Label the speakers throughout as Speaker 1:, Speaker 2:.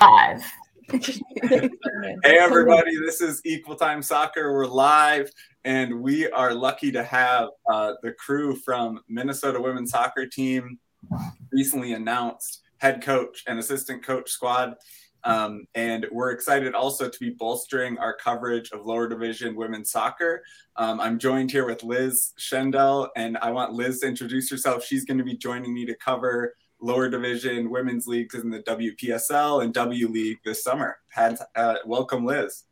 Speaker 1: Five.
Speaker 2: hey everybody, this is Equal Time Soccer. We're live, and we are lucky to have uh, the crew from Minnesota women's soccer team recently announced head coach and assistant coach squad. Um, and we're excited also to be bolstering our coverage of lower division women's soccer. Um, I'm joined here with Liz Schendel, and I want Liz to introduce herself. She's going to be joining me to cover lower division women's leagues in the WPSL and W League this summer. Had, uh, welcome, Liz.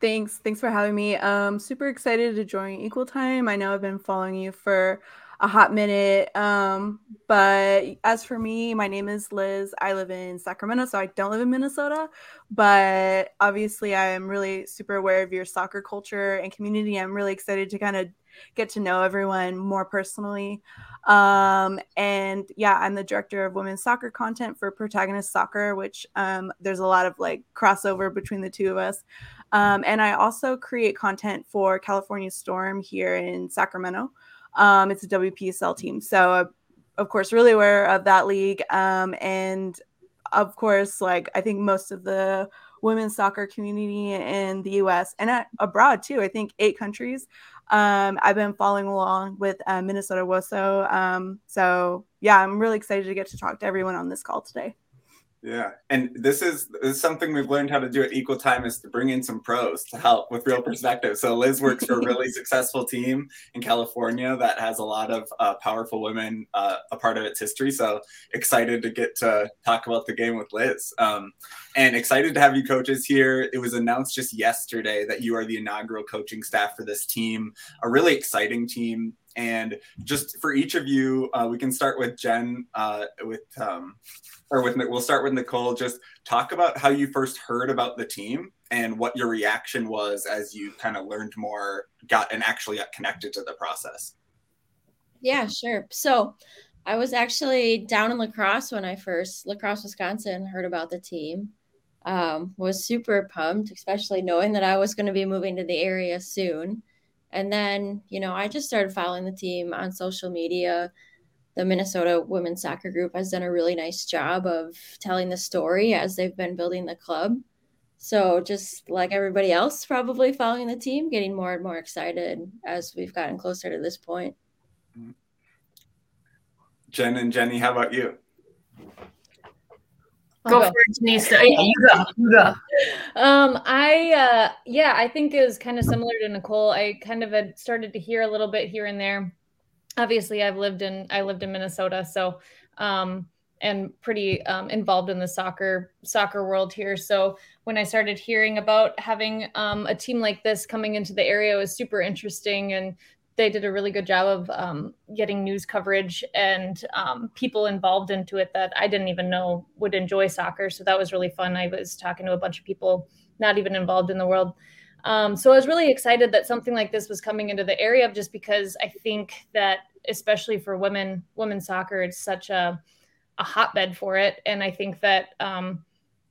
Speaker 3: Thanks. Thanks for having me. Um, super excited to join Equal Time. I know I've been following you for a hot minute. Um, but as for me, my name is Liz. I live in Sacramento, so I don't live in Minnesota. But obviously, I am really super aware of your soccer culture and community. I'm really excited to kind of get to know everyone more personally. Um, and yeah, I'm the director of women's soccer content for Protagonist Soccer, which um, there's a lot of like crossover between the two of us. Um, and I also create content for California Storm here in Sacramento. Um, it's a WPSL team. So, uh, of course, really aware of that league. Um, and of course, like I think most of the women's soccer community in the US and at, abroad too. I think eight countries um, I've been following along with uh, Minnesota WOSO. Um, so yeah, I'm really excited to get to talk to everyone on this call today.
Speaker 2: Yeah, and this is, this is something we've learned how to do at Equal Time is to bring in some pros to help with real perspective. So Liz works for a really successful team in California that has a lot of uh, powerful women uh, a part of its history. So excited to get to talk about the game with Liz, um, and excited to have you coaches here. It was announced just yesterday that you are the inaugural coaching staff for this team, a really exciting team. And just for each of you, uh, we can start with Jen uh, with. Um, or with we'll start with Nicole. Just talk about how you first heard about the team and what your reaction was as you kind of learned more, got and actually got connected to the process.
Speaker 4: Yeah, sure. So I was actually down in La Crosse when I first La Crosse, Wisconsin, heard about the team. Um, was super pumped, especially knowing that I was going to be moving to the area soon. And then, you know, I just started following the team on social media the Minnesota women's soccer group has done a really nice job of telling the story as they've been building the club. So just like everybody else, probably following the team, getting more and more excited as we've gotten closer to this point.
Speaker 2: Jen and Jenny, how about you?
Speaker 1: Go, go, for it, Denise. You go. You go.
Speaker 5: Um, I uh, yeah, I think it was kind of similar to Nicole. I kind of had started to hear a little bit here and there obviously I've lived in I lived in Minnesota, so um, and pretty um, involved in the soccer soccer world here. So when I started hearing about having um, a team like this coming into the area, was super interesting, and they did a really good job of um, getting news coverage and um, people involved into it that I didn't even know would enjoy soccer. So that was really fun. I was talking to a bunch of people not even involved in the world. Um, so I was really excited that something like this was coming into the area, just because I think that, especially for women, women's soccer, it's such a, a hotbed for it, and I think that um,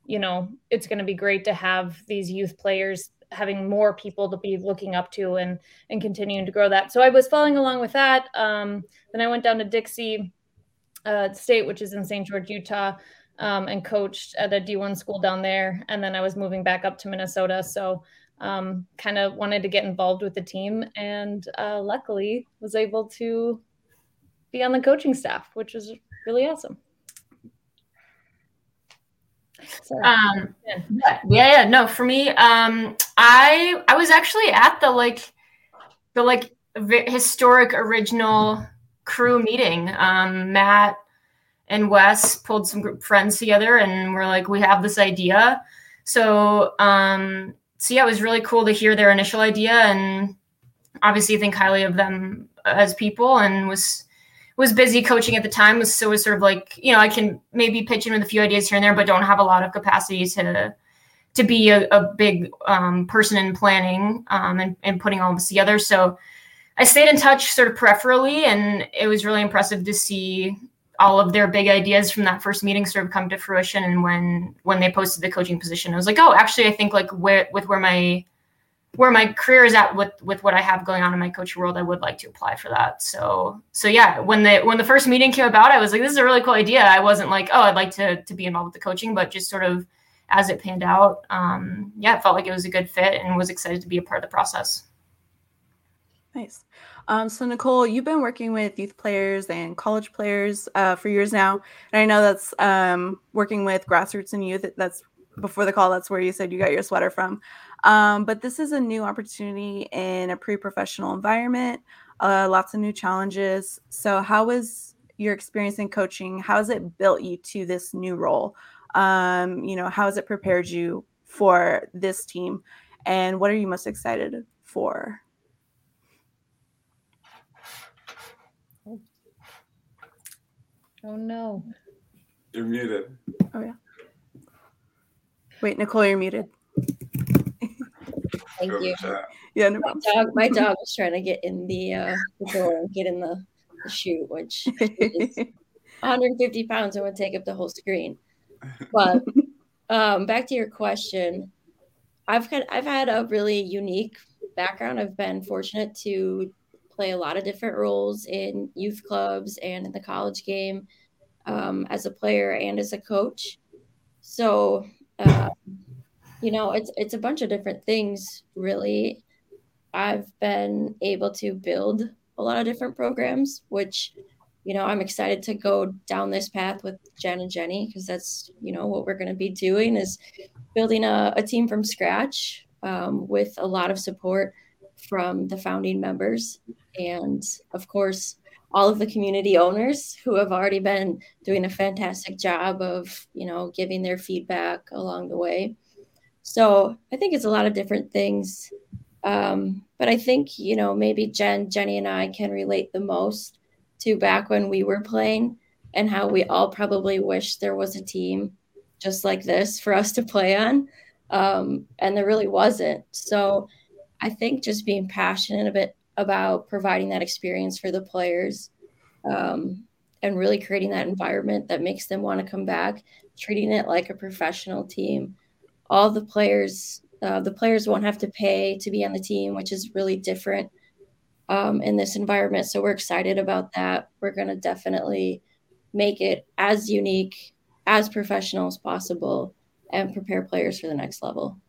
Speaker 5: you know it's going to be great to have these youth players having more people to be looking up to and and continuing to grow that. So I was following along with that. Um, then I went down to Dixie uh, State, which is in St. George, Utah. Um, and coached at a D1 school down there. And then I was moving back up to Minnesota. So um, kind of wanted to get involved with the team and uh, luckily was able to be on the coaching staff, which was really awesome.
Speaker 1: Um, yeah. yeah, yeah, no, for me, um, I I was actually at the like the like historic original crew meeting. Um, Matt and Wes pulled some group friends together, and we're like, we have this idea. So um, so yeah, it was really cool to hear their initial idea and obviously think highly of them as people and was was busy coaching at the time was so was sort of like you know I can maybe pitch in with a few ideas here and there but don't have a lot of capacity to to be a, a big um, person in planning um, and, and putting all this together. So I stayed in touch sort of peripherally and it was really impressive to see all of their big ideas from that first meeting sort of come to fruition and when when they posted the coaching position. I was like oh actually i think like where with where my where my career is at with with what i have going on in my coaching world i would like to apply for that so so yeah when the when the first meeting came about i was like this is a really cool idea i wasn't like oh i'd like to to be involved with the coaching but just sort of as it panned out, um, yeah, it felt like it was a good fit and was excited to be a part of the process.
Speaker 3: Nice. Um, so Nicole, you've been working with youth players and college players uh, for years now, and I know that's um, working with grassroots and youth. That's before the call. That's where you said you got your sweater from. Um, but this is a new opportunity in a pre-professional environment. Uh, lots of new challenges. So, how was your experience in coaching? How has it built you to this new role? Um, you know, how has it prepared you for this team? And what are you most excited for?
Speaker 5: Oh no.
Speaker 2: You're muted.
Speaker 3: Oh yeah. Wait, Nicole, you're muted.
Speaker 4: Thank you.
Speaker 3: Yeah, no
Speaker 4: my dog, my dog was trying to get in the, uh, the door and get in the, the chute, which is 150 pounds and would take up the whole screen. But um, back to your question, I've had I've had a really unique background. I've been fortunate to play a lot of different roles in youth clubs and in the college game um, as a player and as a coach. So, uh, you know, it's it's a bunch of different things. Really, I've been able to build a lot of different programs, which you know I'm excited to go down this path with Jen and Jenny because that's you know what we're going to be doing is building a, a team from scratch um, with a lot of support from the founding members and of course all of the community owners who have already been doing a fantastic job of you know giving their feedback along the way so i think it's a lot of different things um, but i think you know maybe jen jenny and i can relate the most to back when we were playing and how we all probably wish there was a team just like this for us to play on um, and there really wasn't so i think just being passionate a bit about providing that experience for the players um, and really creating that environment that makes them want to come back, treating it like a professional team. All the players, uh, the players won't have to pay to be on the team, which is really different um, in this environment. So we're excited about that. We're going to definitely make it as unique, as professional as possible, and prepare players for the next level.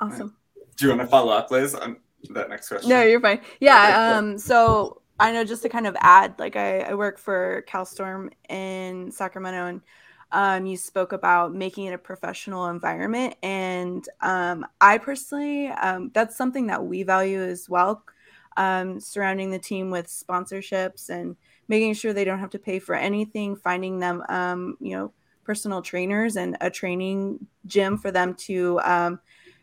Speaker 3: Awesome.
Speaker 2: Do you want to follow up, Liz, on that next question?
Speaker 3: No, you're fine. Yeah. Um, so I know just to kind of add, like I, I work for CalStorm in Sacramento and um, you spoke about making it a professional environment. And um, I personally, um, that's something that we value as well, um, surrounding the team with sponsorships and making sure they don't have to pay for anything, finding them, um, you know, personal trainers and a training gym for them to um,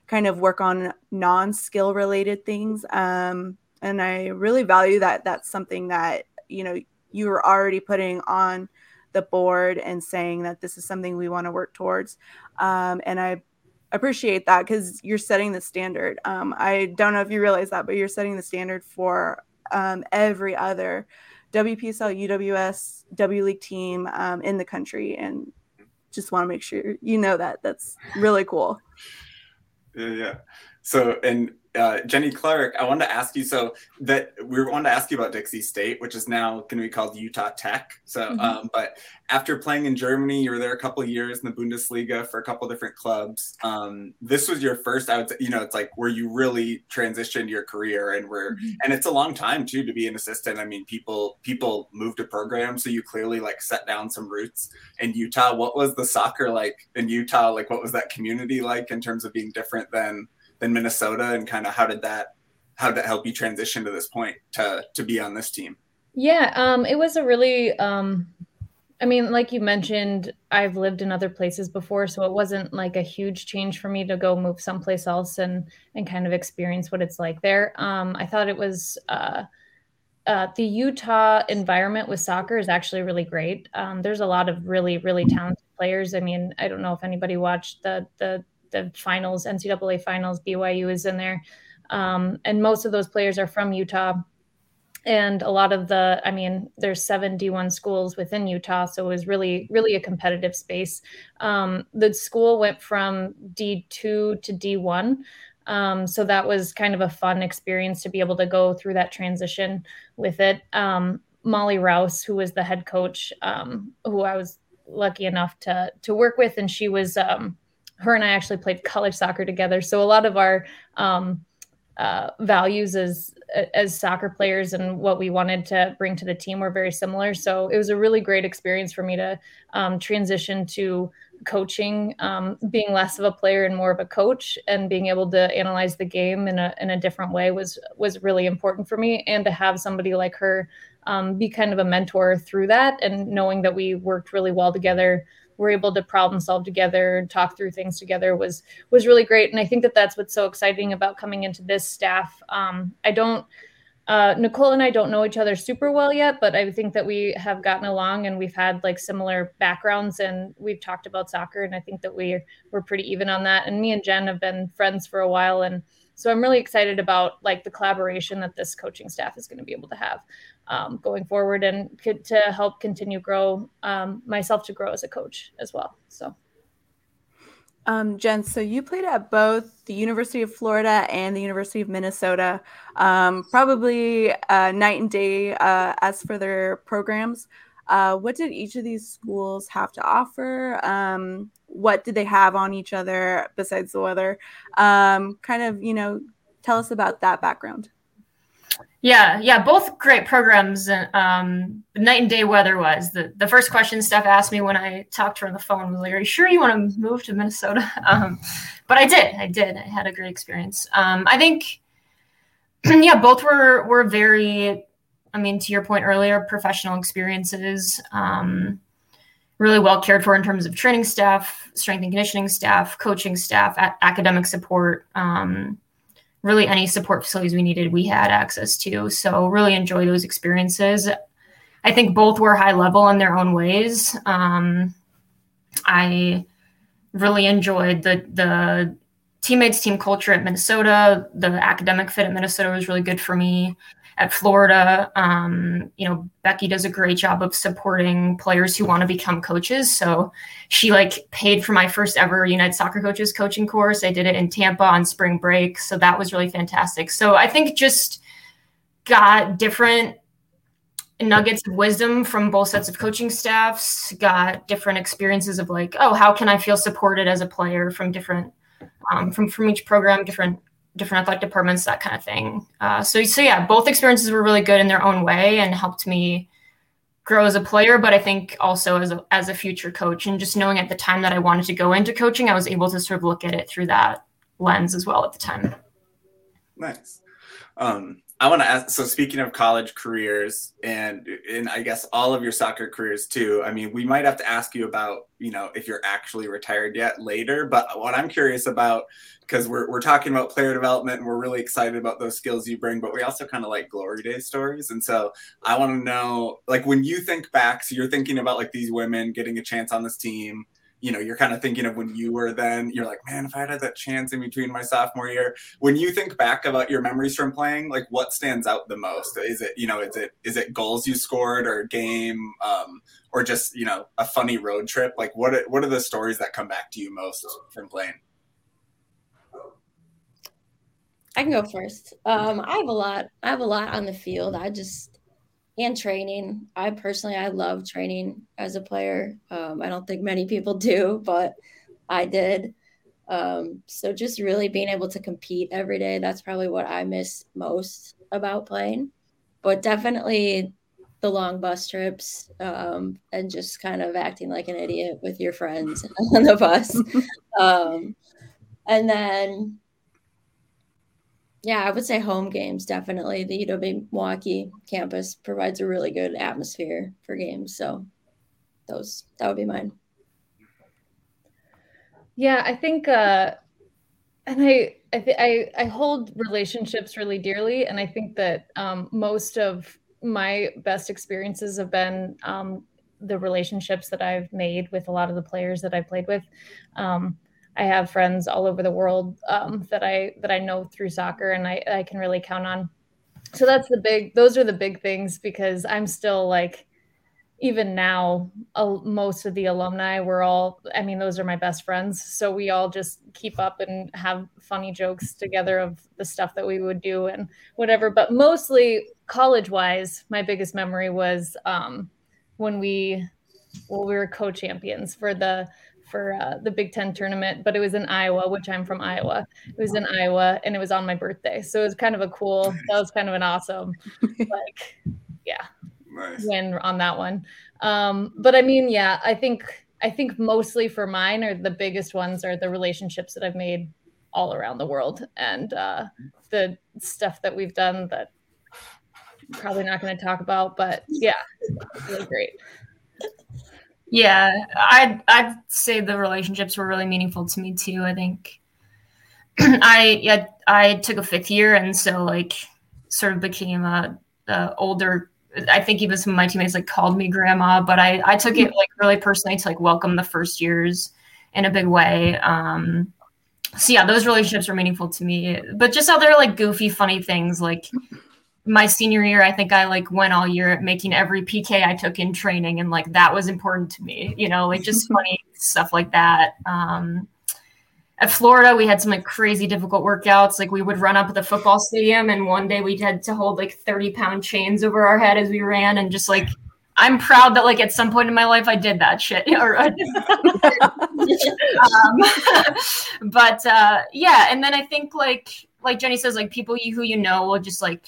Speaker 3: kind of work on non-skill related things um, and i really value that that's something that you know you were already putting on the board and saying that this is something we want to work towards um, and i appreciate that because you're setting the standard um, i don't know if you realize that but you're setting the standard for um, every other wpsl uws w league team um, in the country and just want to make sure you know that. That's really cool.
Speaker 2: Yeah, yeah. So, and uh, Jenny Clark, I wanted to ask you. So that we wanted to ask you about Dixie State, which is now going to be called Utah Tech. So, mm-hmm. um, but after playing in Germany, you were there a couple of years in the Bundesliga for a couple of different clubs. Um, this was your first. I would, say, you know, it's like where you really transitioned your career, and where, mm-hmm. and it's a long time too to be an assistant. I mean, people people move to programs, so you clearly like set down some roots in Utah. What was the soccer like in Utah? Like, what was that community like in terms of being different than than Minnesota, and kind of how did that how did that help you transition to this point to to be on this team?
Speaker 5: Yeah, um, it was a really, um, I mean, like you mentioned, I've lived in other places before, so it wasn't like a huge change for me to go move someplace else and and kind of experience what it's like there. Um, I thought it was. Uh, uh, the Utah environment with soccer is actually really great. Um, there's a lot of really, really talented players. I mean, I don't know if anybody watched the the the finals, NCAA finals. BYU is in there, um, and most of those players are from Utah. And a lot of the, I mean, there's seven D1 schools within Utah, so it was really, really a competitive space. Um, the school went from D2 to D1. Um, so that was kind of a fun experience to be able to go through that transition with it. Um, Molly Rouse, who was the head coach, um, who I was lucky enough to to work with, and she was um, her and I actually played college soccer together. So a lot of our um, uh, values as as soccer players and what we wanted to bring to the team were very similar. So it was a really great experience for me to um, transition to coaching, um, being less of a player and more of a coach, and being able to analyze the game in a in a different way was was really important for me. And to have somebody like her um, be kind of a mentor through that, and knowing that we worked really well together, we're able to problem solve together and talk through things together was was really great. And I think that that's what's so exciting about coming into this staff. Um, I don't uh, Nicole and I don't know each other super well yet, but I think that we have gotten along and we've had like similar backgrounds and we've talked about soccer. And I think that we we're pretty even on that. And me and Jen have been friends for a while. And so I'm really excited about like the collaboration that this coaching staff is going to be able to have um, going forward and to help continue grow um, myself to grow as a coach as well. So.
Speaker 3: Um, Jen, so you played at both the University of Florida and the University of Minnesota, um, probably uh, night and day uh, as for their programs. Uh, what did each of these schools have to offer? Um, what did they have on each other besides the weather? Um, kind of, you know, tell us about that background.
Speaker 1: Yeah, yeah, both great programs. Um, night and day weather was the the first question Steph asked me when I talked to her on the phone was like, "Are you sure you want to move to Minnesota?" Um, but I did, I did. I had a great experience. Um, I think, yeah, both were were very. I mean, to your point earlier, professional experiences. Um, really well cared for in terms of training staff, strength and conditioning staff, coaching staff, a- academic support. Um, really any support facilities we needed, we had access to. So really enjoy those experiences. I think both were high level in their own ways. Um, I really enjoyed the the teammates, team culture at Minnesota. The academic fit at Minnesota was really good for me at Florida. Um, you know, Becky does a great job of supporting players who want to become coaches. So she like paid for my first ever United Soccer Coaches coaching course. I did it in Tampa on spring break. So that was really fantastic. So I think just got different nuggets of wisdom from both sets of coaching staffs, got different experiences of like, oh, how can I feel supported as a player from different um, from from each program, different different athletic departments, that kind of thing. Uh, so, so yeah, both experiences were really good in their own way and helped me grow as a player, but I think also as a, as a future coach and just knowing at the time that I wanted to go into coaching, I was able to sort of look at it through that lens as well at the time.
Speaker 2: Nice. Um, I want to ask. So speaking of college careers, and and I guess all of your soccer careers too. I mean, we might have to ask you about you know if you're actually retired yet later. But what I'm curious about, because we're we're talking about player development and we're really excited about those skills you bring, but we also kind of like glory day stories. And so I want to know, like, when you think back, so you're thinking about like these women getting a chance on this team you know, you're kind of thinking of when you were then, you're like, man, if I had that chance in between my sophomore year, when you think back about your memories from playing, like what stands out the most? Is it, you know, is it, is it goals you scored or game, um, or just, you know, a funny road trip? Like what, are, what are the stories that come back to you most from playing?
Speaker 4: I can go first. Um, I have a lot, I have a lot on the field. I just, and training. I personally, I love training as a player. Um, I don't think many people do, but I did. Um, so just really being able to compete every day, that's probably what I miss most about playing. But definitely the long bus trips um, and just kind of acting like an idiot with your friends on the bus. um, and then yeah, I would say home games definitely. The UW Milwaukee campus provides a really good atmosphere for games. So those that would be mine.
Speaker 5: Yeah, I think uh and I I th- I I hold relationships really dearly and I think that um most of my best experiences have been um the relationships that I've made with a lot of the players that I played with. Um I have friends all over the world um, that I that I know through soccer, and I, I can really count on. So that's the big; those are the big things because I'm still like even now, uh, most of the alumni, we're all, I mean, those are my best friends. So we all just keep up and have funny jokes together of the stuff that we would do and whatever. But mostly college wise, my biggest memory was um, when we, well, we were co champions for the, for uh, the Big Ten tournament, but it was in Iowa, which I'm from Iowa. It was in Iowa and it was on my birthday. So it was kind of a cool, that was kind of an awesome, like, yeah, nice. win on that one. Um, but I mean, yeah, I think I think mostly for mine are the biggest ones are the relationships that I've made all around the world and uh, the stuff that we've done that I'm probably not going to talk about, but yeah, really great.
Speaker 1: Yeah, I'd I'd say the relationships were really meaningful to me too. I think I yeah I took a fifth year and so like sort of became a, a older I think even some of my teammates like called me grandma, but I, I took it like really personally to like welcome the first years in a big way. Um, so yeah, those relationships were meaningful to me, but just other like goofy, funny things. Like my senior year, I think I like went all year making every PK I took in training, and like that was important to me. You know, like just funny stuff like that. Um, at Florida, we had some like crazy difficult workouts. Like we would run up at the football stadium, and one day we had to hold like 30 pound chains over our head as we ran. And just like, I'm proud that like at some point in my life I did that shit. um, but uh, yeah, and then I think like like Jenny says, like people you, who you know will just like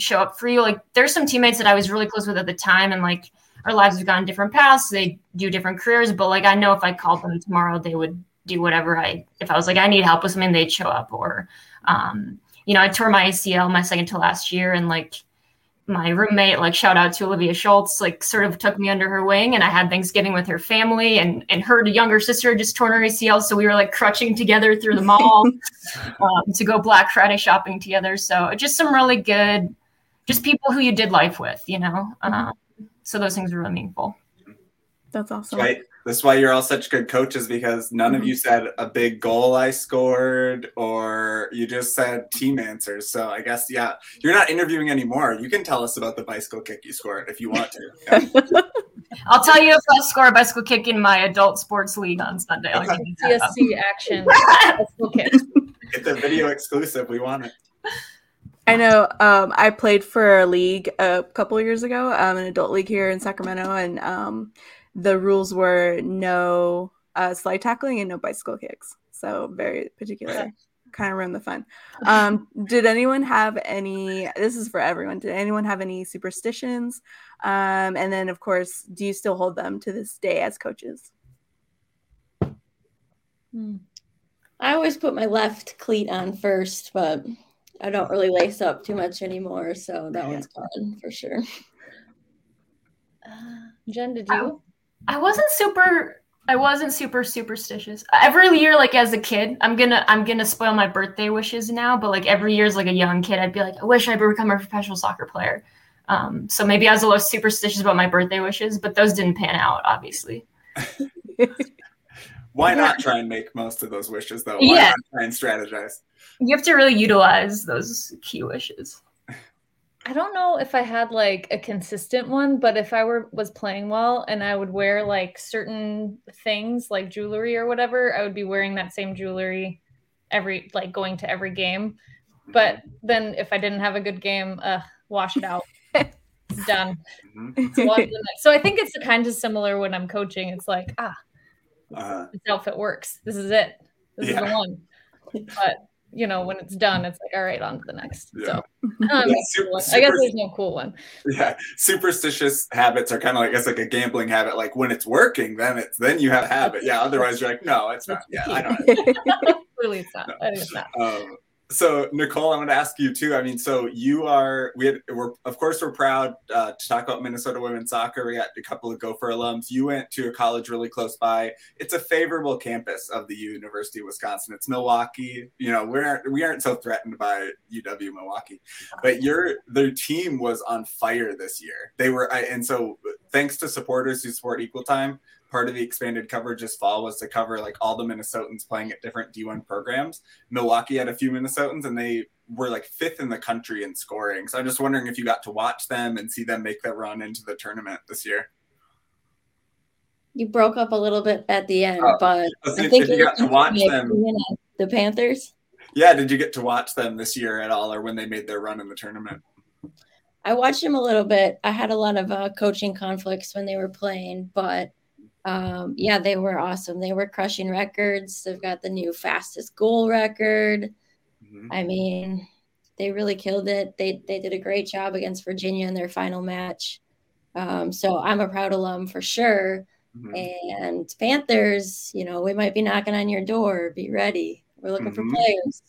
Speaker 1: show up for you. Like there's some teammates that I was really close with at the time, and like our lives have gone different paths. They do different careers, but like I know if I called them tomorrow, they would do whatever I if I was like I need help with something, they'd show up. Or um, you know, I tore my ACL my second to last year, and like my roommate, like shout out to Olivia Schultz, like sort of took me under her wing, and I had Thanksgiving with her family, and and her younger sister just torn her ACL, so we were like crutching together through the mall um, to go Black Friday shopping together. So just some really good, just people who you did life with, you know. Mm-hmm. Um, so those things are really meaningful.
Speaker 3: That's awesome.
Speaker 2: Right. That's why you're all such good coaches because none mm-hmm. of you said a big goal I scored or you just said team answers. So I guess yeah, you're not interviewing anymore. You can tell us about the bicycle kick you scored if you want to. Yeah.
Speaker 1: I'll tell you if I score a bicycle kick in my adult sports league on Sunday.
Speaker 5: I'll CSC action.
Speaker 2: Get the video exclusive. We want it.
Speaker 3: I know. Um, I played for a league a couple years ago, um, an adult league here in Sacramento, and um, the rules were no uh, slide tackling and no bicycle kicks. So very particular. kind of ruined the fun. Um, did anyone have any? This is for everyone. Did anyone have any superstitions? Um, and then, of course, do you still hold them to this day as coaches?
Speaker 4: Hmm. I always put my left cleat on first, but I don't really lace up too much anymore. So that one's gone for sure.
Speaker 5: Uh, Jen, did you?
Speaker 1: I wasn't super I wasn't super superstitious. Every year, like as a kid, I'm gonna I'm gonna spoil my birthday wishes now. But like every year as like a young kid, I'd be like, I wish I would become a professional soccer player. Um, so maybe I was a little superstitious about my birthday wishes, but those didn't pan out, obviously.
Speaker 2: Why not try and make most of those wishes though? Why yeah. try and strategize?
Speaker 1: You have to really utilize those key wishes.
Speaker 5: I don't know if I had like a consistent one, but if I were was playing well and I would wear like certain things like jewelry or whatever, I would be wearing that same jewelry every like going to every game. But then if I didn't have a good game, uh wash it out. it's done. Mm-hmm. So I think it's kind of similar when I'm coaching. It's like, ah, uh, this outfit works. This is it. This yeah. is the one. But you know, when it's done, it's like, all right, on to the next. Yeah. So um, yeah, super, super, I guess there's no cool one.
Speaker 2: Yeah. Superstitious habits are kind of like, it's like a gambling habit. Like when it's working, then it's, then you have a habit. Yeah. Otherwise you're like, no, it's not. Yeah. I
Speaker 5: don't. Clearly it's not. No. It's not.
Speaker 2: Um, so Nicole, I want to ask you too. I mean, so you are we had, we're of course we're proud uh, to talk about Minnesota women's soccer. We got a couple of Gopher alums. You went to a college really close by. It's a favorable campus of the University of Wisconsin. It's Milwaukee. You know, we aren't we aren't so threatened by UW Milwaukee, but your their team was on fire this year. They were, I, and so thanks to supporters who support Equal Time, part of the expanded coverage this fall was to cover like all the Minnesotans playing at different D1 programs. Milwaukee had a few Minnesotans and they were like fifth in the country in scoring. So I'm just wondering if you got to watch them and see them make their run into the tournament this year.
Speaker 4: You broke up a little bit at the end, oh, but
Speaker 2: I think you got to watch them.
Speaker 4: The Panthers.
Speaker 2: Yeah, did you get to watch them this year at all, or when they made their run in the tournament?
Speaker 4: I watched them a little bit. I had a lot of uh, coaching conflicts when they were playing, but um, yeah, they were awesome. They were crushing records. They've got the new fastest goal record. Mm-hmm. I mean, they really killed it. They they did a great job against Virginia in their final match. Um, so I'm a proud alum for sure. Mm-hmm. And Panthers, you know, we might be knocking on your door. Be ready. We're looking mm-hmm. for players.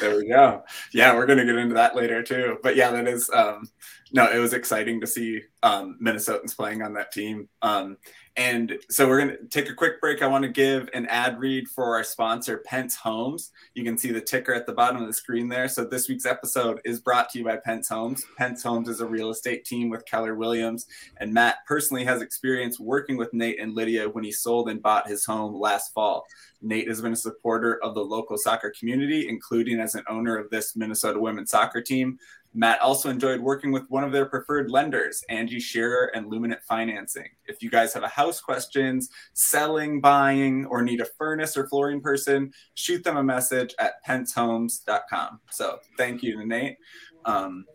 Speaker 2: There we go. Yeah, we're gonna get into that later too. But yeah, that is um no, it was exciting to see um Minnesotans playing on that team. Um and so we're going to take a quick break. I want to give an ad read for our sponsor, Pence Homes. You can see the ticker at the bottom of the screen there. So this week's episode is brought to you by Pence Homes. Pence Homes is a real estate team with Keller Williams. And Matt personally has experience working with Nate and Lydia when he sold and bought his home last fall. Nate has been a supporter of the local soccer community, including as an owner of this Minnesota women's soccer team. Matt also enjoyed working with one of their preferred lenders, Angie Shearer and Luminant Financing. If you guys have a house questions, selling, buying, or need a furnace or flooring person, shoot them a message at pencehomes.com. So thank you to Nate. Um,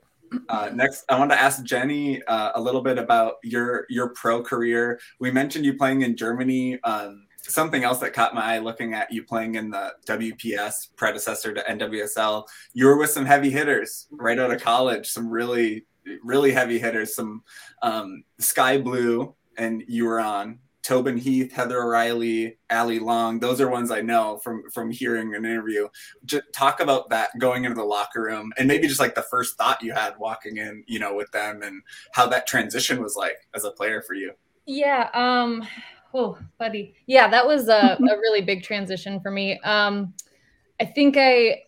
Speaker 2: uh, next, I want to ask Jenny uh, a little bit about your your pro career. We mentioned you playing in Germany. Um, something else that caught my eye looking at you playing in the WPS predecessor to NWSL, you were with some heavy hitters right out of college, some really, really heavy hitters, some um, Sky Blue, and you were on. Tobin Heath, Heather O'Reilly, Allie Long. Those are ones I know from from hearing an interview. Just talk about that going into the locker room and maybe just like the first thought you had walking in, you know, with them and how that transition was like as a player for you.
Speaker 5: Yeah, um oh, buddy. Yeah, that was a, a really big transition for me. Um, I think I,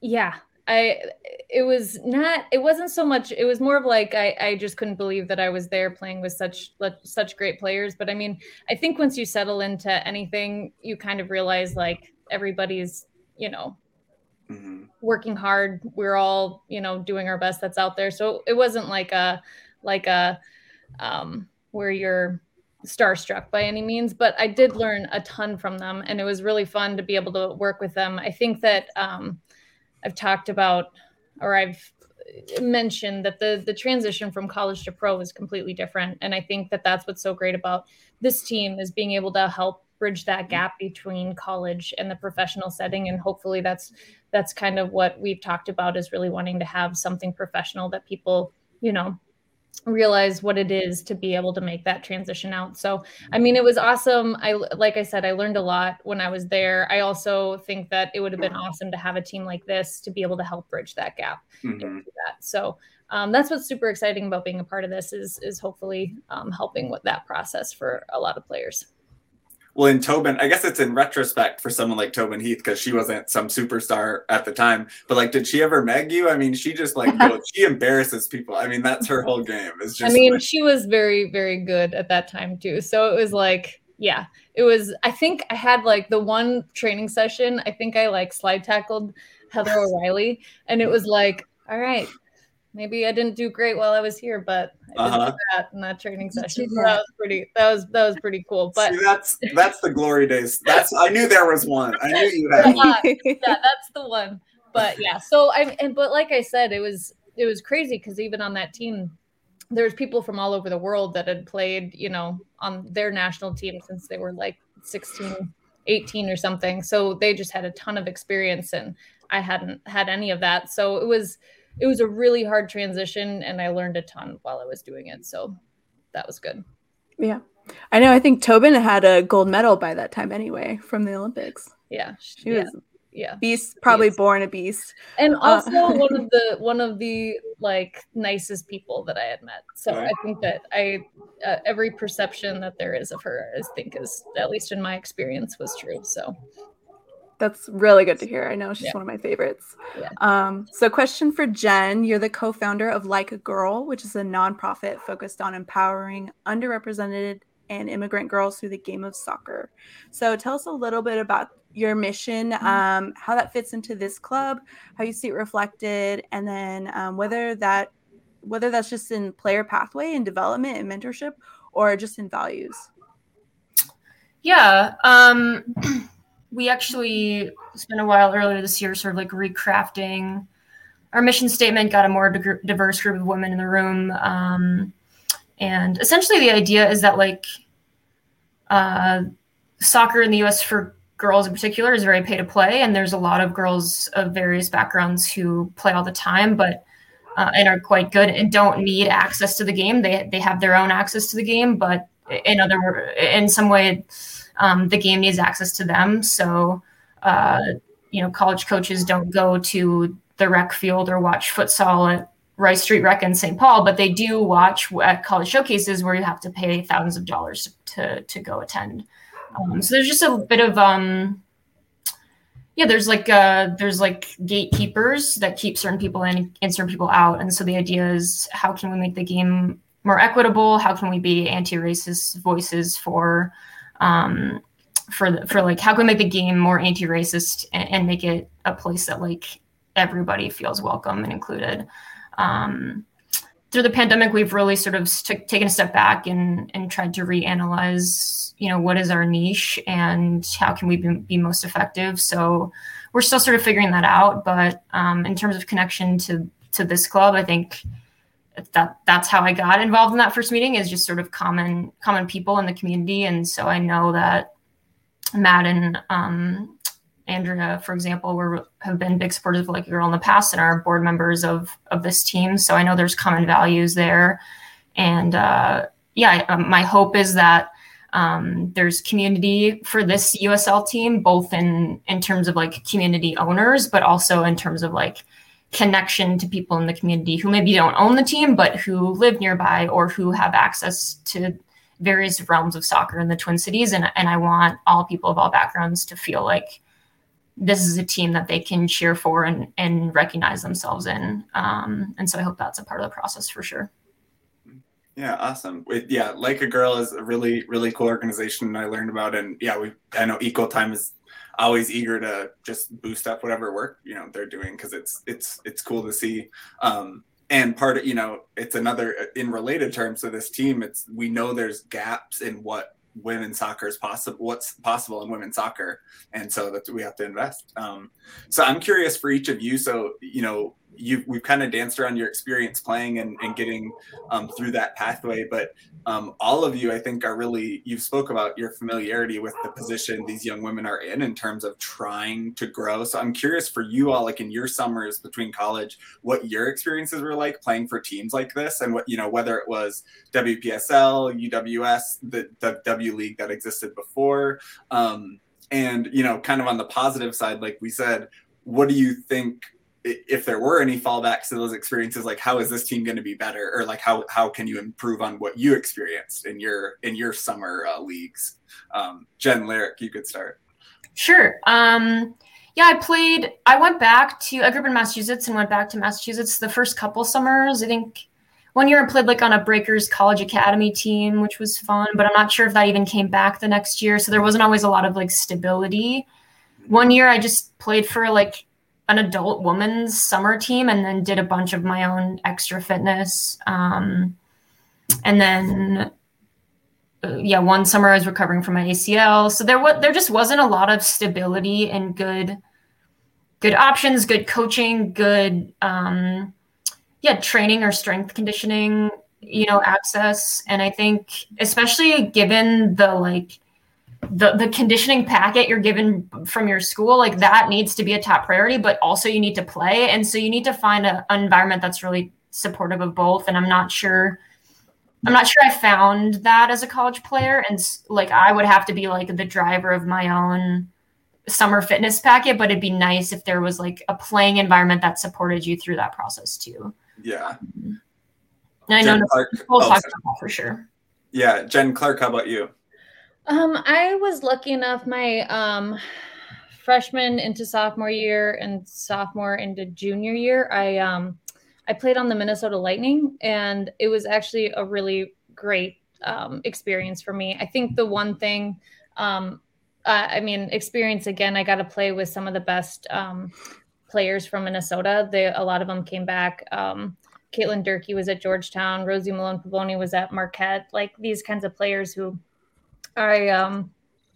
Speaker 5: yeah, I, it was not, it wasn't so much, it was more of like, I, I just couldn't believe that I was there playing with such, such great players. But I mean, I think once you settle into anything, you kind of realize like everybody's, you know, mm-hmm. working hard. We're all, you know, doing our best that's out there. So it wasn't like a, like a, um, where you're starstruck by any means, but I did learn a ton from them, and it was really fun to be able to work with them. I think that um, I've talked about, or I've mentioned that the the transition from college to pro is completely different, and I think that that's what's so great about this team is being able to help bridge that gap between college and the professional setting, and hopefully that's that's kind of what we've talked about is really wanting to have something professional that people you know realize what it is to be able to make that transition out. So, I mean, it was awesome. I like I said, I learned a lot when I was there. I also think that it would have been awesome to have a team like this to be able to help bridge that gap. Mm-hmm. That. So, um, that's what's super exciting about being a part of this is is hopefully um, helping with that process for a lot of players.
Speaker 2: Well, in Tobin, I guess it's in retrospect for someone like Tobin Heath because she wasn't some superstar at the time. But like, did she ever meg you? I mean, she just like she embarrasses people. I mean, that's her whole game. Is just.
Speaker 5: I mean,
Speaker 2: like,
Speaker 5: she was very very good at that time too. So it was like, yeah, it was. I think I had like the one training session. I think I like slide tackled Heather O'Reilly, and it was like, all right, maybe I didn't do great while I was here, but I did uh-huh. that in that training session. So that was pretty. That was that was pretty cool. But
Speaker 2: See, that's that's the glory days. That's I knew there was one. I knew you had one.
Speaker 5: yeah, that's the one. But yeah, so I and but like I said, it was it was crazy because even on that team, there's people from all over the world that had played, you know, on their national team since they were like 16, 18 or something. So they just had a ton of experience and I hadn't had any of that. So it was it was a really hard transition and I learned a ton while I was doing it. So that was good.
Speaker 3: Yeah. I know. I think Tobin had a gold medal by that time anyway from the Olympics.
Speaker 5: Yeah.
Speaker 3: She yeah. was yeah. Beast probably beast. born a beast.
Speaker 5: And uh, also uh, one of the one of the like nicest people that I had met. So right. I think that I uh, every perception that there is of her I think is at least in my experience was true. So
Speaker 3: that's really good to hear. I know she's yeah. one of my favorites. Yeah. Um, so, question for Jen You're the co founder of Like a Girl, which is a nonprofit focused on empowering underrepresented and immigrant girls through the game of soccer. So, tell us a little bit about your mission, mm-hmm. um, how that fits into this club, how you see it reflected, and then um, whether that whether that's just in player pathway and development and mentorship or just in values.
Speaker 1: Yeah. Um, we actually spent a while earlier this year sort of like recrafting our mission statement, got a more diverse group of women in the room. Um, and essentially the idea is that like uh, soccer in the US for girls in particular is very pay to play. And there's a lot of girls of various backgrounds who play all the time, but uh, and are quite good and don't need access to the game. They, they have their own access to the game, but in other in some way um, the game needs access to them. So, uh, you know, college coaches don't go to the rec field or watch futsal at Rice Street Rec in St. Paul, but they do watch at college showcases where you have to pay thousands of dollars to to go attend. Um, so there's just a bit of um, yeah, there's like uh, there's like gatekeepers that keep certain people in and certain people out, and so the idea is how can we make the game more equitable? How can we be anti-racist voices for um, for the, for like how can we make the game more anti-racist and, and make it a place that like everybody feels welcome and included. Um, through the pandemic, we've really sort of st- taken a step back and and tried to reanalyze, you know, what is our niche and how can we be, be most effective. So we're still sort of figuring that out. But um, in terms of connection to to this club, I think that that's how I got involved in that first meeting is just sort of common common people in the community, and so I know that Matt and um, Andrea, for example, were have been big supporters of Like Girl in the past and are board members of of this team. So I know there's common values there, and uh, yeah, um, my hope is that um, there's community for this USL team, both in in terms of like community owners, but also in terms of like connection to people in the community who maybe don't own the team, but who live nearby or who have access to various realms of soccer in the Twin Cities. And, and I want all people of all backgrounds to feel like this is a team that they can cheer for and, and recognize themselves in. Um, and so I hope that's a part of the process for sure.
Speaker 2: Yeah, awesome. yeah, like a girl is a really, really cool organization I learned about. And yeah, we I know Equal Time is always eager to just boost up whatever work you know they're doing because it's it's it's cool to see. Um and part of you know it's another in related terms to this team it's we know there's gaps in what women's soccer is possible what's possible in women's soccer and so that we have to invest. Um so i'm curious for each of you so you know you we've kind of danced around your experience playing and, and getting um, through that pathway but um, all of you i think are really you've spoke about your familiarity with the position these young women are in in terms of trying to grow. So i'm curious for you all like in your summers between college what your experiences were like playing for teams like this and what you know whether it was wpsl uws the, the w league that existed before um, and you know kind of on the positive side like we said what do you think if there were any fallbacks to those experiences like how is this team going to be better? Or like how how can you improve on what you experienced in your in your summer uh, leagues? Um, jen lyric you could start.
Speaker 1: Sure. Um, yeah i played i went back to i grew up in massachusetts and went back to massachusetts the first couple summers. I think one year i played like on a breakers college academy team which was fun but i'm not sure if that even came back the next year. So there wasn't always a lot of like stability. One year i just played for like an adult woman's summer team and then did a bunch of my own extra fitness. Um, and then, uh, yeah, one summer I was recovering from my ACL. So there was, there just wasn't a lot of stability and good, good options, good coaching, good, um, yeah, training or strength conditioning, you know, access. And I think, especially given the like, the the conditioning packet you're given from your school like that needs to be a top priority but also you need to play. And so you need to find a, an environment that's really supportive of both. And i'm not sure i'm not sure i found that as a college player. And like i would have to be like the driver of my own summer fitness packet but it'd be nice if there was like a playing environment that supported you through that process too.
Speaker 2: Yeah.
Speaker 1: And i know Clark, oh, for sure.
Speaker 2: Yeah jen clark how about you
Speaker 5: um, I was lucky enough my um freshman into sophomore year and sophomore into junior year, I um I played on the Minnesota Lightning and it was actually a really great um, experience for me. I think the one thing um uh, I mean, experience again, I got to play with some of the best um, players from Minnesota. They, a lot of them came back. Um, Caitlin Durkee was at Georgetown. Rosie Malone Pavoni was at Marquette. Like these kinds of players who I um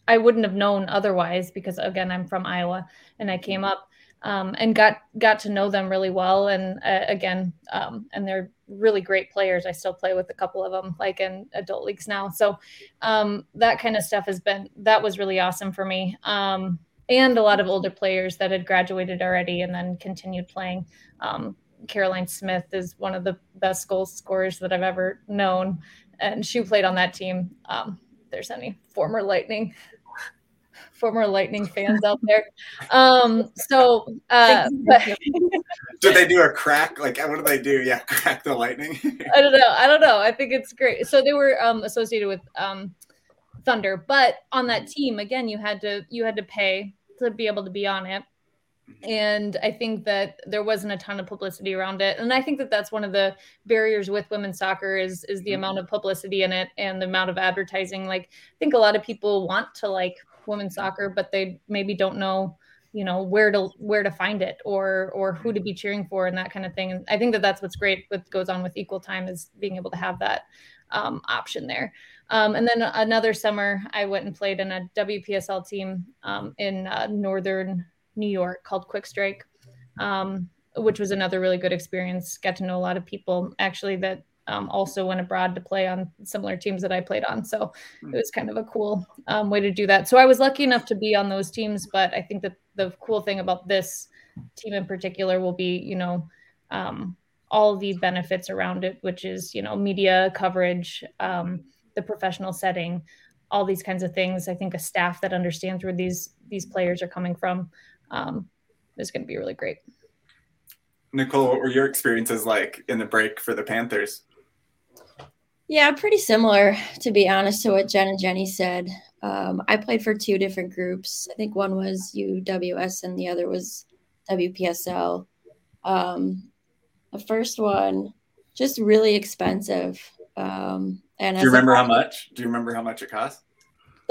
Speaker 5: I wouldn't have known otherwise because again I'm from Iowa and I came up um, and got got to know them really well and uh, again um, and they're really great players. I still play with a couple of them like in adult leagues now. So um, that kind of stuff has been that was really awesome for me. Um, and a lot of older players that had graduated already and then continued playing. Um, Caroline Smith is one of the best goal scorers that I've ever known, and she played on that team. Um, there's any former Lightning, former Lightning fans out there. Um, so, uh, but,
Speaker 2: did they do a crack? Like, what do they do? Yeah, crack the Lightning.
Speaker 5: I don't know. I don't know. I think it's great. So they were um, associated with um, Thunder, but on that team, again, you had to you had to pay to be able to be on it and i think that there wasn't a ton of publicity around it. And i think that that's one of the barriers with women's soccer is is the mm-hmm. amount of publicity in it and the amount of advertising. Like i think a lot of people want to like women's soccer but they maybe don't know you know where to where to find it or or who to be cheering for and that kind of thing. And i think that that's what's great what goes on with equal time is being able to have that um, option there. Um, and then another summer i went and played in a wpsl team um, in uh, northern New York called Quick Strike, um, which was another really good experience. Got to know a lot of people actually that um, also went abroad to play on similar teams that I played on. So it was kind of a cool um, way to do that. So I was lucky enough to be on those teams, but I think that the cool thing about this team in particular will be, you know, um, all the benefits around it, which is, you know, media coverage, um, the professional setting, all these kinds of things. I think a staff that understands where these these players are coming from um, is going to be really great.
Speaker 2: Nicole, what were your experiences like in the break for the Panthers?
Speaker 4: Yeah, pretty similar, to be honest, to what Jen and Jenny said. Um, I played for two different groups. I think one was UWS and the other was WPSL. Um, the first one, just really expensive. Um, and
Speaker 2: do you remember how much? Do you remember how much it cost?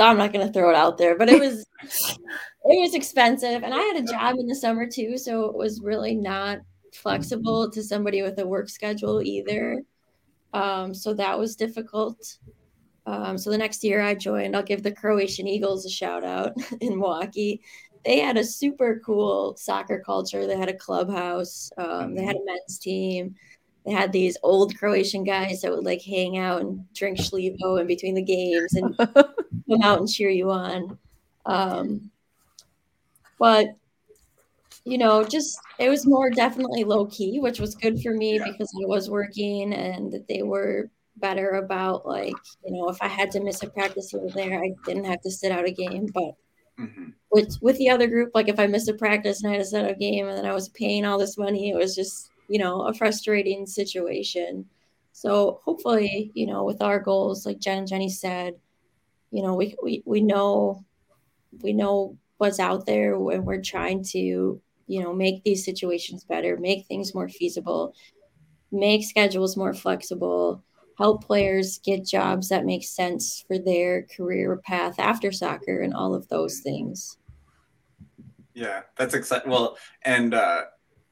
Speaker 4: I'm not going to throw it out there, but it was it was expensive, and I had a job in the summer too, so it was really not flexible to somebody with a work schedule either. Um, so that was difficult. Um, so the next year I joined, I'll give the Croatian Eagles a shout out in Milwaukee. They had a super cool soccer culture. They had a clubhouse. Um, they had a men's team they had these old Croatian guys that would like hang out and drink Schlivo in between the games and come out and cheer you on. Um, but you know, just it was more definitely low key, which was good for me yeah. because I was working and they were better about like, you know, if I had to miss a practice here there, I didn't have to sit out a game. But mm-hmm. with with the other group, like if I missed a practice and I had to sit out a game and then I was paying all this money, it was just you know, a frustrating situation. So hopefully, you know, with our goals, like Jen and Jenny said, you know, we, we, we know, we know what's out there and we're trying to, you know, make these situations better, make things more feasible, make schedules more flexible, help players get jobs that make sense for their career path after soccer and all of those things.
Speaker 2: Yeah, that's exciting. Well, and uh,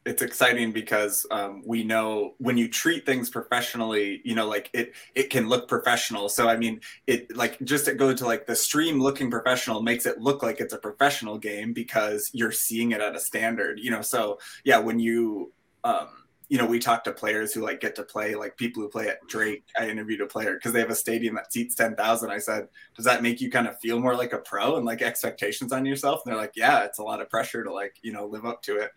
Speaker 2: it's exciting because um, we know when you treat things professionally you know like it it can look professional so i mean it like just to go to like the stream looking professional makes it look like it's a professional game because you're seeing it at a standard you know so yeah when you um you know, we talk to players who like get to play, like people who play at Drake. I interviewed a player because they have a stadium that seats 10,000. I said, Does that make you kind of feel more like a pro and like expectations on yourself? And they're like, Yeah, it's a lot of pressure to like, you know, live up to it.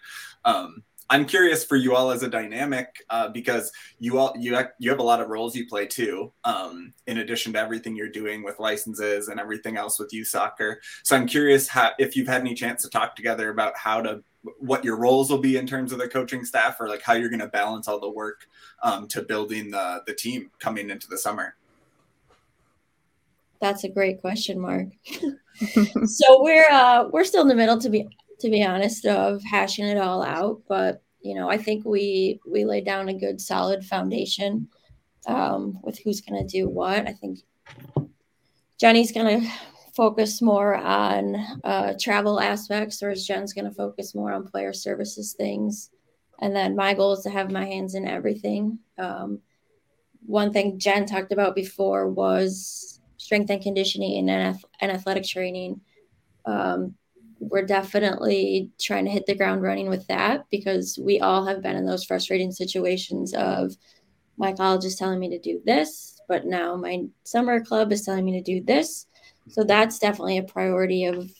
Speaker 2: Um, I'm curious for you all as a dynamic uh, because you all you have, you have a lot of roles you play too. Um, in addition to everything you're doing with licenses and everything else with youth soccer, so I'm curious how, if you've had any chance to talk together about how to what your roles will be in terms of the coaching staff or like how you're going to balance all the work um, to building the the team coming into the summer.
Speaker 4: That's a great question, Mark. so we're uh, we're still in the middle to be to be honest, of hashing it all out. But you know, I think we we laid down a good solid foundation um, with who's going to do what. I think Jenny's going to focus more on uh, travel aspects, whereas Jen's going to focus more on player services things. And then my goal is to have my hands in everything. Um, one thing Jen talked about before was strength and conditioning and, and athletic training. Um, we're definitely trying to hit the ground running with that because we all have been in those frustrating situations of my college is telling me to do this, but now my summer club is telling me to do this. So that's definitely a priority of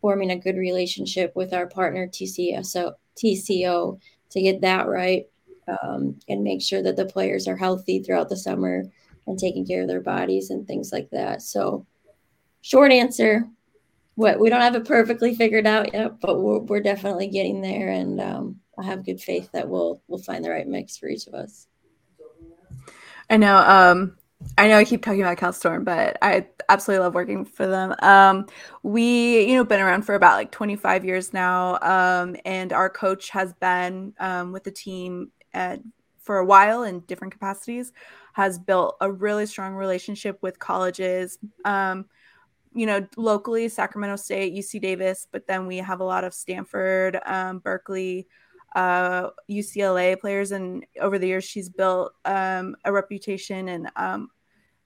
Speaker 4: forming a good relationship with our partner TCO, TCO to get that right um, and make sure that the players are healthy throughout the summer and taking care of their bodies and things like that. So, short answer, what we don't have it perfectly figured out yet, but we're, we're definitely getting there, and um, I have good faith that we'll we'll find the right mix for each of us.
Speaker 3: I know. Um, I know I keep talking about CalStorm, but I absolutely love working for them. Um, we, you know, been around for about like 25 years now, um, and our coach has been um, with the team at, for a while in different capacities. Has built a really strong relationship with colleges. Um, you know, locally, Sacramento State, UC Davis, but then we have a lot of Stanford, um, Berkeley, uh, UCLA players, and over the years, she's built um, a reputation and um,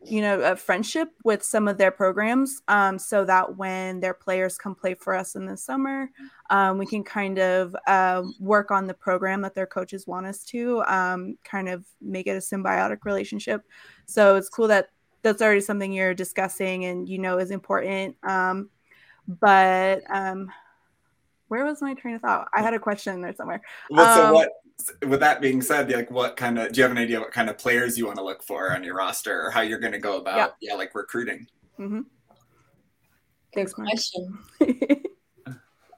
Speaker 3: you know a friendship with some of their programs, um, so that when their players come play for us in the summer, um, we can kind of uh, work on the program that their coaches want us to, kind of make it a symbiotic relationship. So it's cool that that's already something you're discussing and you know is important. Um, but um, where was my train of thought? I had a question there somewhere.
Speaker 2: Well, um, so what? With that being said, like, what kind of? Do you have an idea what kind of players you want to look for on your roster, or how you're going to go about, yeah, yeah like recruiting?
Speaker 4: Mm-hmm. Good question.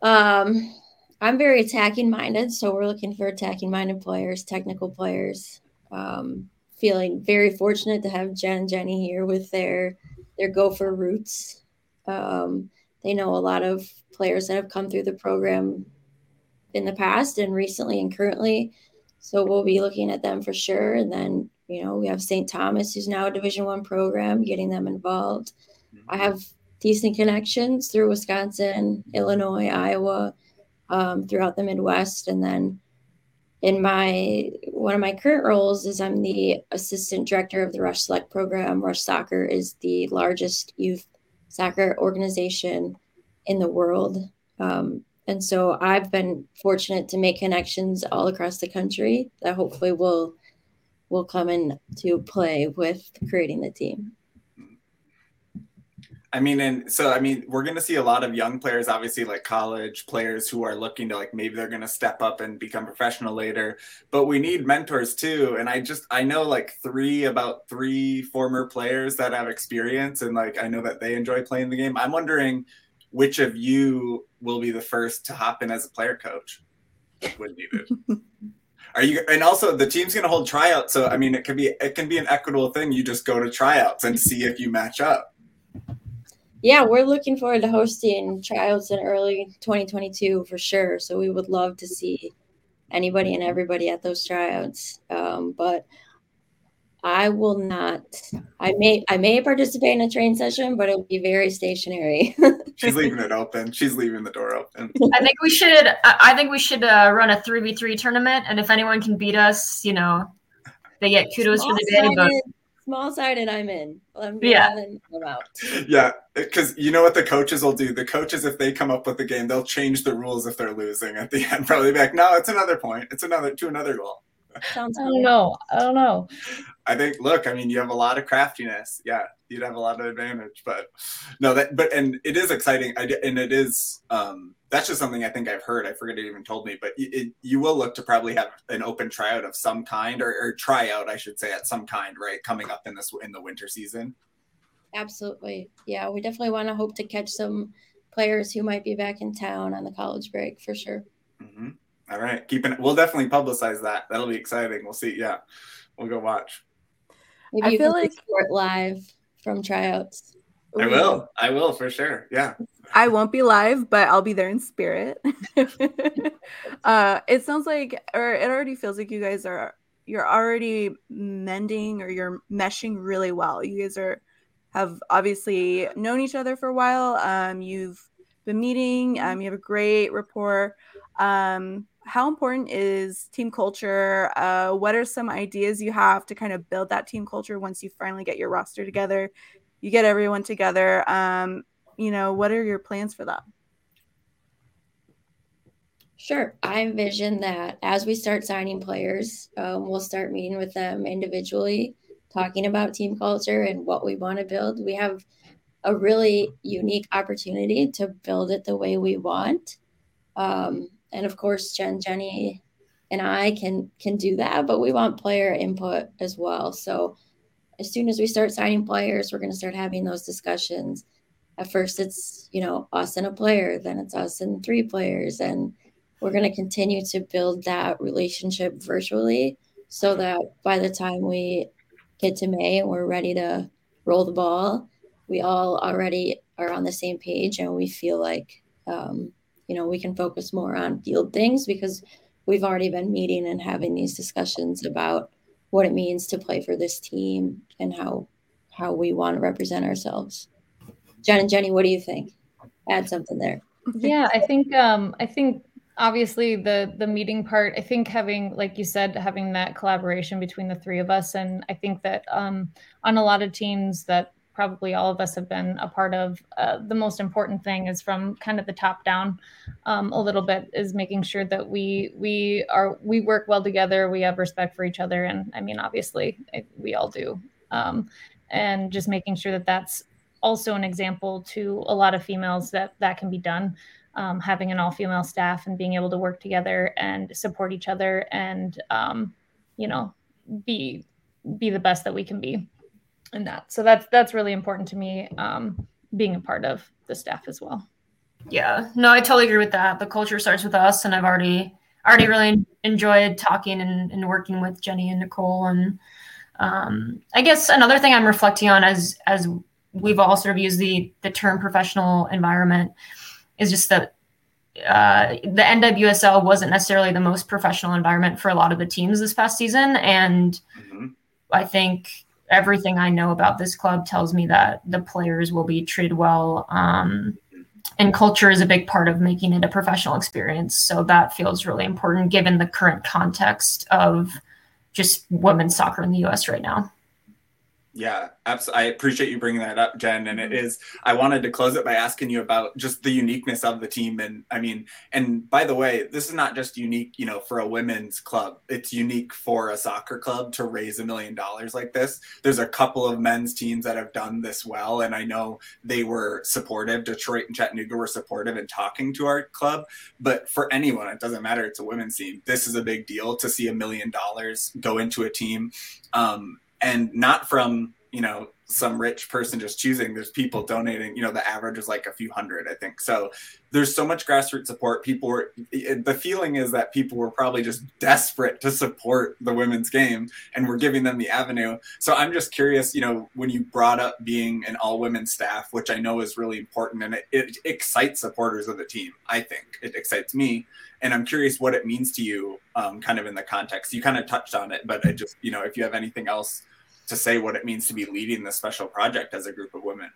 Speaker 4: um, I'm very attacking minded, so we're looking for attacking minded players, technical players. Um, feeling very fortunate to have Jen and Jenny here with their their Gopher roots. Um, they know a lot of players that have come through the program in the past and recently and currently. So we'll be looking at them for sure. And then, you know, we have St. Thomas, who's now a Division One program, getting them involved. I have decent connections through Wisconsin, Illinois, Iowa, um, throughout the Midwest. And then in my one of my current roles is I'm the assistant director of the Rush Select program. Rush Soccer is the largest youth soccer organization in the world. Um, and so I've been fortunate to make connections all across the country that hopefully will will come into play with creating the team.
Speaker 2: I mean, and so I mean, we're going to see a lot of young players, obviously, like college players who are looking to like maybe they're going to step up and become professional later. But we need mentors too. And I just I know like three about three former players that have experience, and like I know that they enjoy playing the game. I'm wondering which of you will be the first to hop in as a player coach when needed. Are you and also the team's going to hold tryouts, so I mean it can be it can be an equitable thing. You just go to tryouts and see if you match up.
Speaker 4: Yeah, we're looking forward to hosting tryouts in early 2022 for sure. So we would love to see anybody and everybody at those tryouts. Um, but I will not. I may I may participate in a train session, but it'll be very stationary.
Speaker 2: She's leaving it open. She's leaving the door open.
Speaker 1: I think we should. I think we should uh, run a three v three tournament, and if anyone can beat us, you know, they get kudos Small for the day. But
Speaker 4: small side and I'm in. I'm
Speaker 1: yeah,
Speaker 4: I'm out.
Speaker 2: Yeah, because you know what the coaches will do. The coaches, if they come up with the game, they'll change the rules if they're losing at the end. Probably be like, no, it's another point. It's another to another goal.
Speaker 5: Sounds I don't know. I don't know.
Speaker 2: I think look, I mean, you have a lot of craftiness. Yeah, you'd have a lot of advantage. But no, that but and it is exciting. I and it is um that's just something I think I've heard. I forget it even told me, but it, you will look to probably have an open tryout of some kind, or, or tryout, I should say, at some kind, right, coming up in this in the winter season.
Speaker 4: Absolutely, yeah. We definitely want to hope to catch some players who might be back in town on the college break for sure.
Speaker 2: Mm-hmm. All right, keeping it. We'll definitely publicize that. That'll be exciting. We'll see. Yeah, we'll go watch.
Speaker 4: Maybe I feel like report live from tryouts.
Speaker 2: I will. I will for sure. Yeah.
Speaker 3: I won't be live, but I'll be there in spirit. uh, it sounds like, or it already feels like you guys are you're already mending or you're meshing really well. You guys are have obviously known each other for a while. Um, you've been meeting. Um, you have a great rapport. Um, how important is team culture? Uh, what are some ideas you have to kind of build that team culture once you finally get your roster together? you get everyone together. Um, you know, what are your plans for that?
Speaker 4: Sure. I envision that as we start signing players, um, we'll start meeting with them individually, talking about team culture and what we want to build. We have a really unique opportunity to build it the way we want. Um, and of course, Jen, Jenny, and I can can do that, but we want player input as well. So as soon as we start signing players, we're going to start having those discussions. At first, it's you know us and a player, then it's us and three players, and we're going to continue to build that relationship virtually, so that by the time we get to May and we're ready to roll the ball, we all already are on the same page and we feel like um, you know we can focus more on field things because we've already been meeting and having these discussions about what it means to play for this team and how how we want to represent ourselves. Jen and Jenny, what do you think? Add something there.
Speaker 5: Yeah, I think um, I think obviously the the meeting part. I think having, like you said, having that collaboration between the three of us, and I think that um, on a lot of teams that probably all of us have been a part of. Uh, the most important thing is from kind of the top down um, a little bit is making sure that we we are we work well together. We have respect for each other, and I mean obviously we all do. Um, and just making sure that that's also an example to a lot of females that that can be done. Um, having an all female staff and being able to work together and support each other and um, you know be be the best that we can be in that. So that's that's really important to me, um, being a part of the staff as well.
Speaker 1: Yeah, no, I totally agree with that. The culture starts with us, and I've already already really enjoyed talking and, and working with Jenny and Nicole. And um, I guess another thing I'm reflecting on as as we've all sort of used the the term professional environment is just that uh, the NWSL wasn't necessarily the most professional environment for a lot of the teams this past season, and mm-hmm. I think everything I know about this club tells me that the players will be treated well. Um, and culture is a big part of making it a professional experience. So that feels really important given the current context of just women's soccer in the US right now.
Speaker 2: Yeah, absolutely. I appreciate you bringing that up, Jen. And it mm-hmm. I wanted to close it by asking you about just the uniqueness of the team. And I mean, and by the way, this is not just unique, you know, for a women's club, it's unique for a soccer club to raise a million dollars like this. There's a couple of men's teams that have done this well. And I know they were supportive. Detroit and Chattanooga were supportive in talking to our club. But for anyone, it doesn't matter. It's a women's team. This is a big deal to see a million dollars go into a team. Um, and not from you know some rich person just choosing. There's people donating you know the average is like a few hundred i think. So there's so much grassroots support. People were the feeling is that people were probably just desperate to support the women's game and we're giving them the avenue. So i'm just curious you know when you brought up being an all women staff which i know is really important and it, it excites supporters of the team i think. It excites me. And i'm curious what it means to you um, kind of in the context. You kind of touched on it but i just you know if you have anything else to say what it means to be leading this special project as a group of women.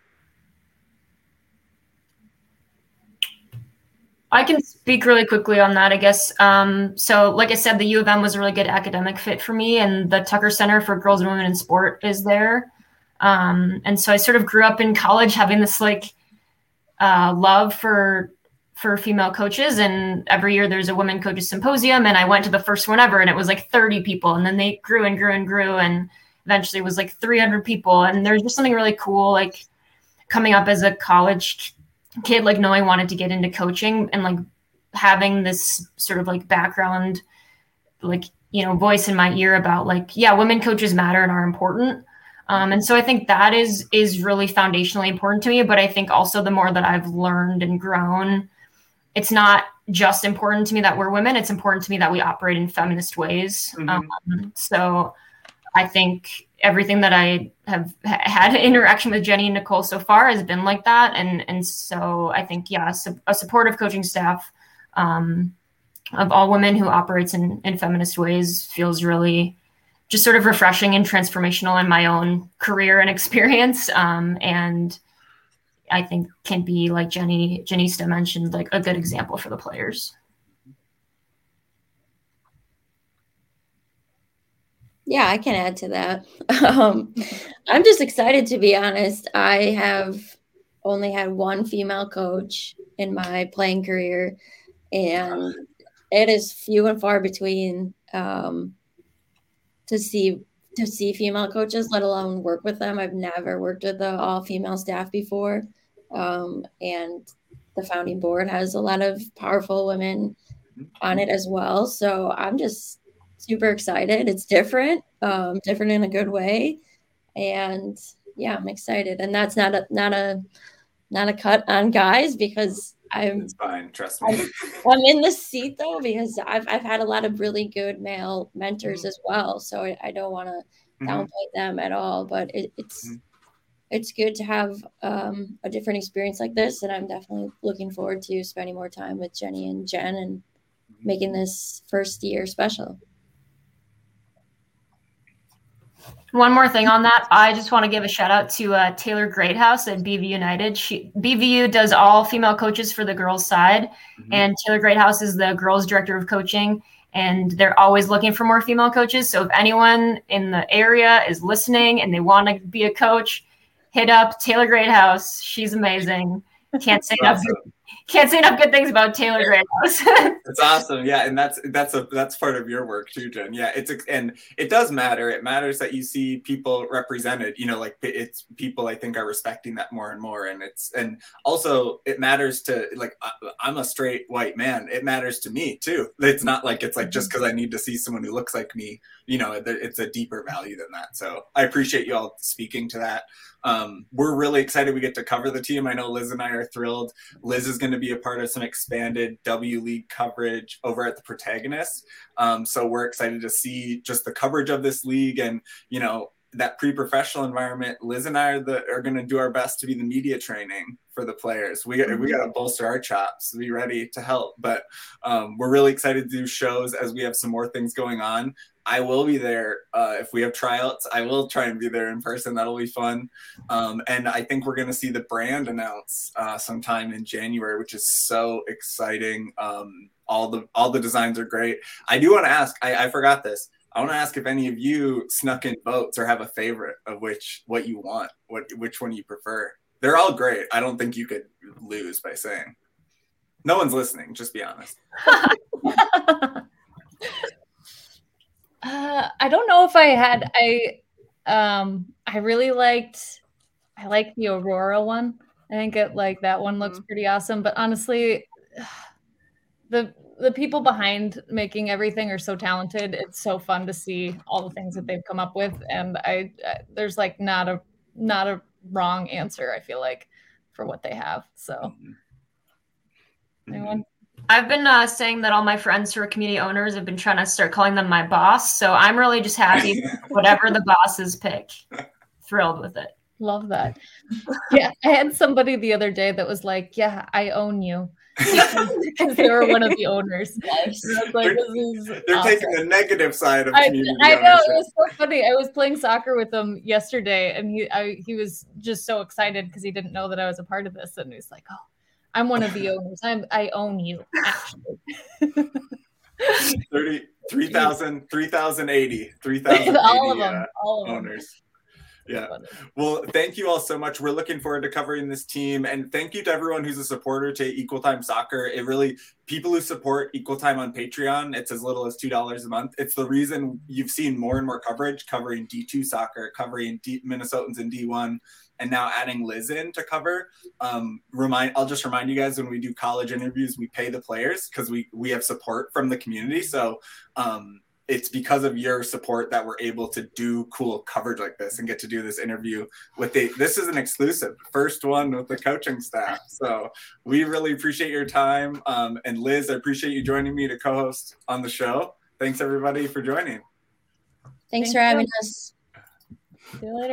Speaker 1: I can speak really quickly on that, I guess. Um, so, like I said, the U of M was a really good academic fit for me, and the Tucker Center for Girls and Women in Sport is there. Um, and so I sort of grew up in college having this like uh, love for for female coaches, and every year there's a women coaches symposium, and I went to the first one ever, and it was like 30 people, and then they grew and grew and grew, and eventually was like 300 people and there's just something really cool like coming up as a college kid like knowing I wanted to get into coaching and like having this sort of like background like you know voice in my ear about like yeah women coaches matter and are important um, and so i think that is is really foundationally important to me but i think also the more that i've learned and grown it's not just important to me that we're women it's important to me that we operate in feminist ways mm-hmm. um, so I think everything that I have had interaction with Jenny and Nicole so far has been like that, and and so I think yeah, a supportive coaching staff um, of all women who operates in in feminist ways feels really just sort of refreshing and transformational in my own career and experience, um, and I think can be like Jenny Janista mentioned, like a good example for the players.
Speaker 4: Yeah, I can add to that. Um, I'm just excited to be honest. I have only had one female coach in my playing career, and it is few and far between um, to see to see female coaches, let alone work with them. I've never worked with the all female staff before, um, and the founding board has a lot of powerful women on it as well. So I'm just super excited. It's different, um, different in a good way, and yeah, I'm excited. And that's not a not a not a cut on guys because I'm
Speaker 2: it's fine. Trust me.
Speaker 4: I'm, I'm, in the seat though because I've I've had a lot of really good male mentors mm-hmm. as well. So I, I don't want to mm-hmm. downplay them at all. But it, it's mm-hmm. it's good to have um, a different experience like this, and I'm definitely looking forward to spending more time with Jenny and Jen and mm-hmm. making this first year special.
Speaker 1: One more thing on that, I just want to give a shout out to uh, Taylor Greathouse at BV United. She BVU does all female coaches for the girls' side, mm-hmm. and Taylor Greathouse is the girls' director of coaching. And they're always looking for more female coaches. So if anyone in the area is listening and they want to be a coach, hit up Taylor Greathouse. She's amazing. Can't say enough can't say enough good things about Taylor Greathouse.
Speaker 2: it's awesome. Yeah, and that's that's a that's part of your work too, Jen. Yeah, it's and it does matter. It matters that you see people represented. You know, like it's people I think are respecting that more and more, and it's and also it matters to like I'm a straight white man. It matters to me too. It's not like it's like just mm-hmm. because I need to see someone who looks like me. You know, it's a deeper value than that. So I appreciate you all speaking to that. Um, we're really excited we get to cover the team. I know Liz and I are thrilled. Liz is going to be a part of some expanded W League coverage over at the Protagonist. Um, so we're excited to see just the coverage of this league and, you know, that pre-professional environment. Liz and I are, the, are going to do our best to be the media training for the players. We got, we got to bolster our chops to be ready to help. But um, we're really excited to do shows as we have some more things going on. I will be there uh, if we have tryouts. I will try and be there in person. That'll be fun. Um, and I think we're going to see the brand announce uh, sometime in January, which is so exciting. Um, all the all the designs are great. I do want to ask. I, I forgot this. I want to ask if any of you snuck in votes or have a favorite of which what you want, what which one you prefer. They're all great. I don't think you could lose by saying. No one's listening. Just be honest.
Speaker 5: Uh, I don't know if I had I um I really liked I like the Aurora one. I think it like that one looks mm-hmm. pretty awesome. But honestly, the the people behind making everything are so talented. It's so fun to see all the things that they've come up with, and I, I there's like not a not a wrong answer. I feel like for what they have. So, mm-hmm. anyone?
Speaker 1: I've been uh, saying that all my friends who are community owners have been trying to start calling them my boss. So I'm really just happy whatever the bosses pick. Thrilled with it.
Speaker 5: Love that. Yeah, I had somebody the other day that was like, "Yeah, I own you." because they were one of the owners.
Speaker 2: Like, they're, they're awesome. taking the negative side of
Speaker 5: community. I, I know it was so funny. I was playing soccer with him yesterday, and he I, he was just so excited because he didn't know that I was a part of this, and he's like, "Oh, I'm one of the owners. I'm I own you actually.
Speaker 2: 30 3000 3080 3000 all of them uh, all of owners them. Yeah. Well, thank you all so much. We're looking forward to covering this team. And thank you to everyone who's a supporter to Equal Time Soccer. It really, people who support Equal Time on Patreon, it's as little as $2 a month. It's the reason you've seen more and more coverage covering D2 soccer, covering D- Minnesotans in D1 and now adding Liz in to cover. Um, remind I'll just remind you guys when we do college interviews, we pay the players because we we have support from the community. So um, it's because of your support that we're able to do cool coverage like this and get to do this interview with the this is an exclusive first one with the coaching staff. So we really appreciate your time. Um, and liz i appreciate you joining me to co-host on the show. Thanks everybody for joining.
Speaker 4: Thanks, thanks for having us.
Speaker 5: See you later